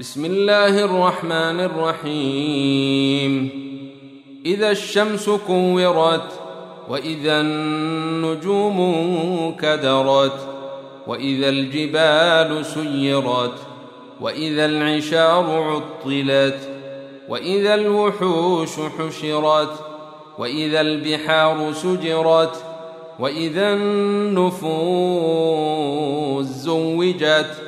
بسم الله الرحمن الرحيم. إذا الشمس كورت وإذا النجوم كدرت وإذا الجبال سيرت وإذا العشار عطلت وإذا الوحوش حشرت وإذا البحار سجرت وإذا النفوس زوجت.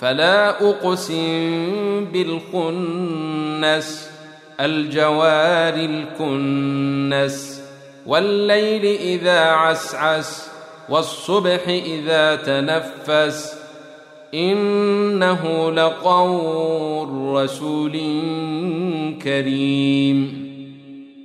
فلا أقسم بالخنس الجوار الكنس والليل إذا عسعس والصبح إذا تنفس. إنه لقول رسول كريم.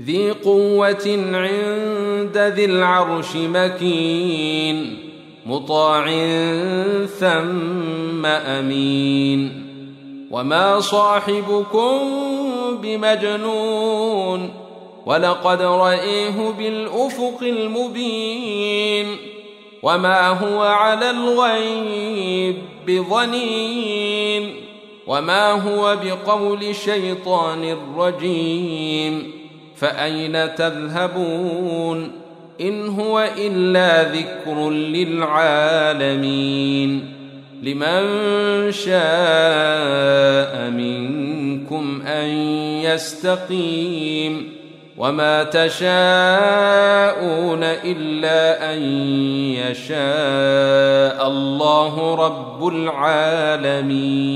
ذي قوة عند ذي العرش مكين مطاع ثم أمين. وما صاحبكم بمجنون. ولقد رأيه بالأفق المبين. وما هو على الغيب بظنين. وما هو بقول شيطان رجيم. فأين تذهبون؟ إن هو إلا ذكر للعالمين لمن شاء منكم أن يستقيم وما تشاءون إلا أن يشاء الله رب العالمين